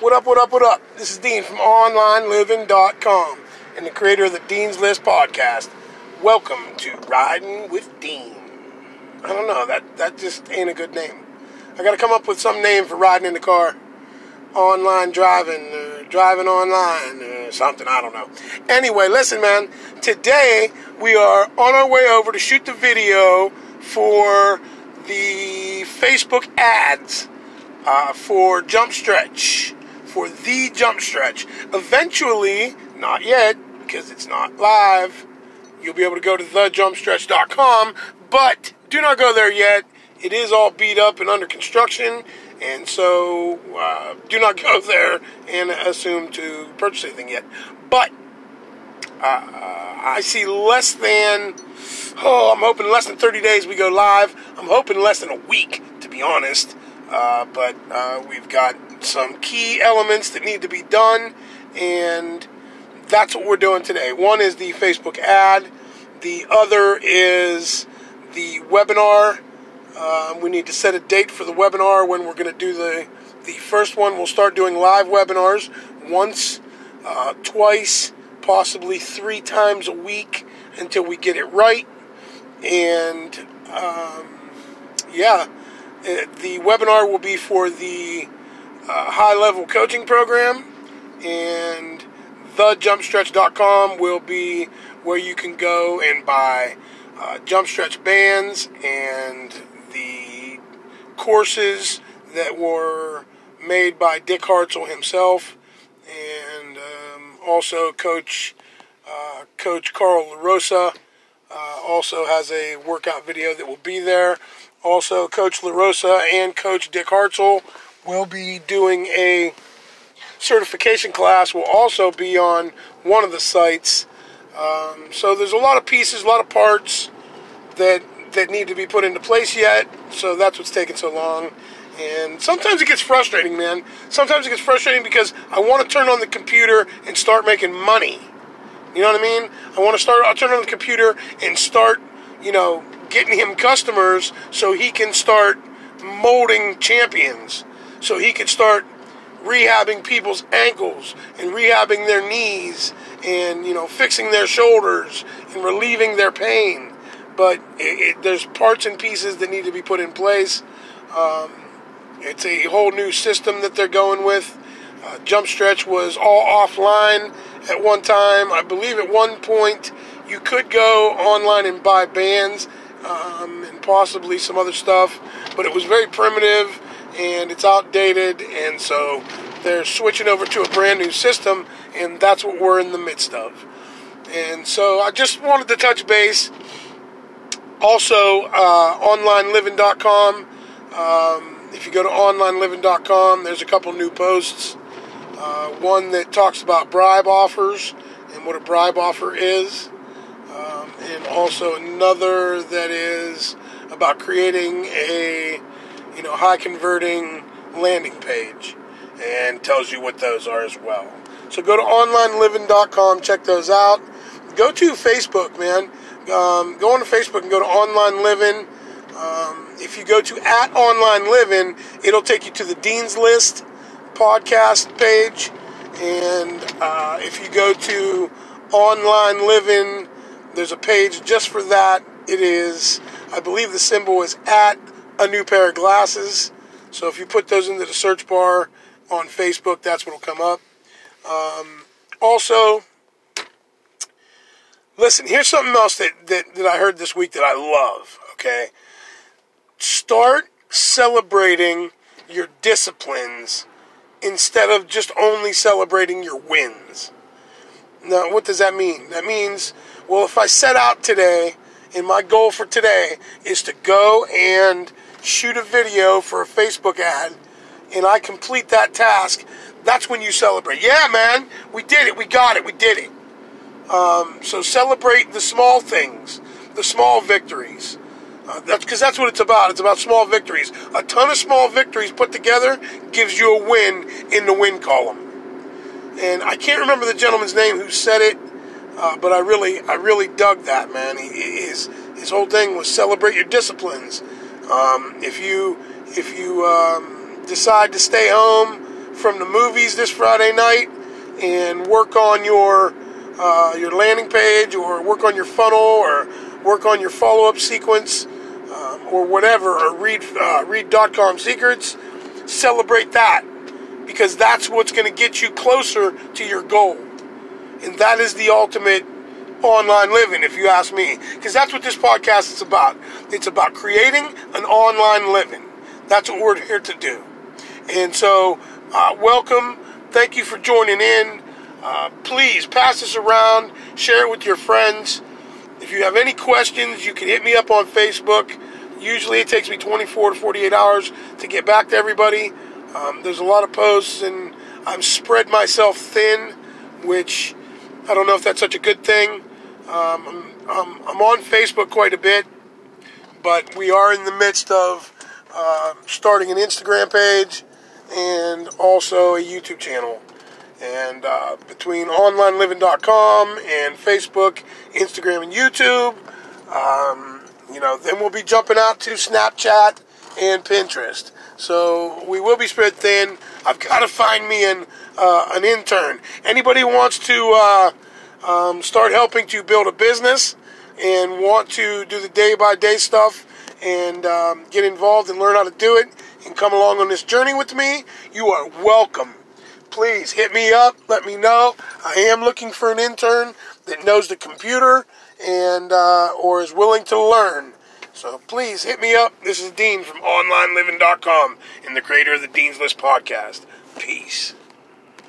What up, what up, what up? This is Dean from OnlineLiving.com and the creator of the Dean's List podcast. Welcome to Riding with Dean. I don't know, that, that just ain't a good name. I gotta come up with some name for riding in the car. Online driving, or driving online, or something, I don't know. Anyway, listen, man, today we are on our way over to shoot the video for the Facebook ads uh, for Jump Stretch, for the Jump Stretch. Eventually, not yet, because it's not live, you'll be able to go to thejumpstretch.com, but do not go there yet. It is all beat up and under construction, and so uh, do not go there and assume to purchase anything yet. But uh, I see less than, oh, I'm hoping less than 30 days we go live. I'm hoping less than a week, to be honest. Uh, but uh, we've got some key elements that need to be done, and that's what we're doing today. One is the Facebook ad, the other is the webinar. Uh, we need to set a date for the webinar when we're going to do the the first one. We'll start doing live webinars once, uh, twice, possibly three times a week until we get it right. And um, yeah, uh, the webinar will be for the uh, high level coaching program, and thejumpstretch.com will be where you can go and buy uh, jump stretch bands and the courses that were made by Dick Hartzell himself, and um, also Coach uh, Coach Carl LaRosa uh, also has a workout video that will be there. Also, Coach LaRosa and Coach Dick Hartzell will be doing a certification class, will also be on one of the sites. Um, so there's a lot of pieces, a lot of parts that that need to be put into place yet. So that's what's taking so long. And sometimes it gets frustrating, man. Sometimes it gets frustrating because I want to turn on the computer and start making money. You know what I mean? I want to start. I'll turn on the computer and start, you know, getting him customers so he can start molding champions. So he could start rehabbing people's ankles and rehabbing their knees and you know fixing their shoulders and relieving their pain. But it, it, there's parts and pieces that need to be put in place. Um, it's a whole new system that they're going with. Uh, Jump Stretch was all offline at one time. I believe at one point you could go online and buy bands um, and possibly some other stuff, but it was very primitive and it's outdated, and so they're switching over to a brand new system, and that's what we're in the midst of. And so I just wanted to touch base. Also, uh, onlineliving.com. Um, if you go to onlineliving.com, there's a couple new posts. Uh, one that talks about bribe offers and what a bribe offer is, um, and also another that is about creating a you know high converting landing page and tells you what those are as well. So go to onlineliving.com, check those out. Go to Facebook, man. Um, go on to Facebook and go to Online Living. Um, if you go to at Online Living, it'll take you to the Dean's List podcast page. And uh, if you go to Online Living, there's a page just for that. It is, I believe the symbol is at a new pair of glasses. So if you put those into the search bar on Facebook, that's what will come up. Um, also, listen, here's something else that, that, that I heard this week that I love, okay? Start celebrating your disciplines instead of just only celebrating your wins. Now, what does that mean? That means, well, if I set out today and my goal for today is to go and shoot a video for a Facebook ad and I complete that task, that's when you celebrate. Yeah, man, we did it. We got it. We did it. Um, so celebrate the small things, the small victories. Uh, that's because that's what it's about. It's about small victories. A ton of small victories put together gives you a win in the win column. And I can't remember the gentleman's name who said it, uh, but I really, I really dug that man. He, his his whole thing was celebrate your disciplines. Um, if you if you um, decide to stay home from the movies this Friday night and work on your uh, your landing page or work on your funnel or work on your follow up sequence um, or whatever or read uh, read.com secrets, celebrate that because that's what's going to get you closer to your goal. And that is the ultimate online living, if you ask me. Because that's what this podcast is about. It's about creating an online living. That's what we're here to do. And so, uh, welcome. Thank you for joining in. Uh, please pass this around, share it with your friends. If you have any questions, you can hit me up on Facebook. Usually it takes me 24 to 48 hours to get back to everybody. Um, there's a lot of posts, and I'm spread myself thin, which I don't know if that's such a good thing. Um, I'm, I'm, I'm, on Facebook quite a bit, but we are in the midst of uh, starting an Instagram page and also a YouTube channel. And uh, between onlineliving.com and Facebook, Instagram, and YouTube, um, you know, then we'll be jumping out to Snapchat and Pinterest. So we will be spread thin. I've got to find me an uh, an intern. Anybody wants to uh, um, start helping to build a business and want to do the day by day stuff and um, get involved and learn how to do it and come along on this journey with me, you are welcome. Please hit me up. Let me know. I am looking for an intern that knows the computer and uh, or is willing to learn. So please hit me up. This is Dean from OnlineLiving.com and the creator of the Dean's List podcast. Peace.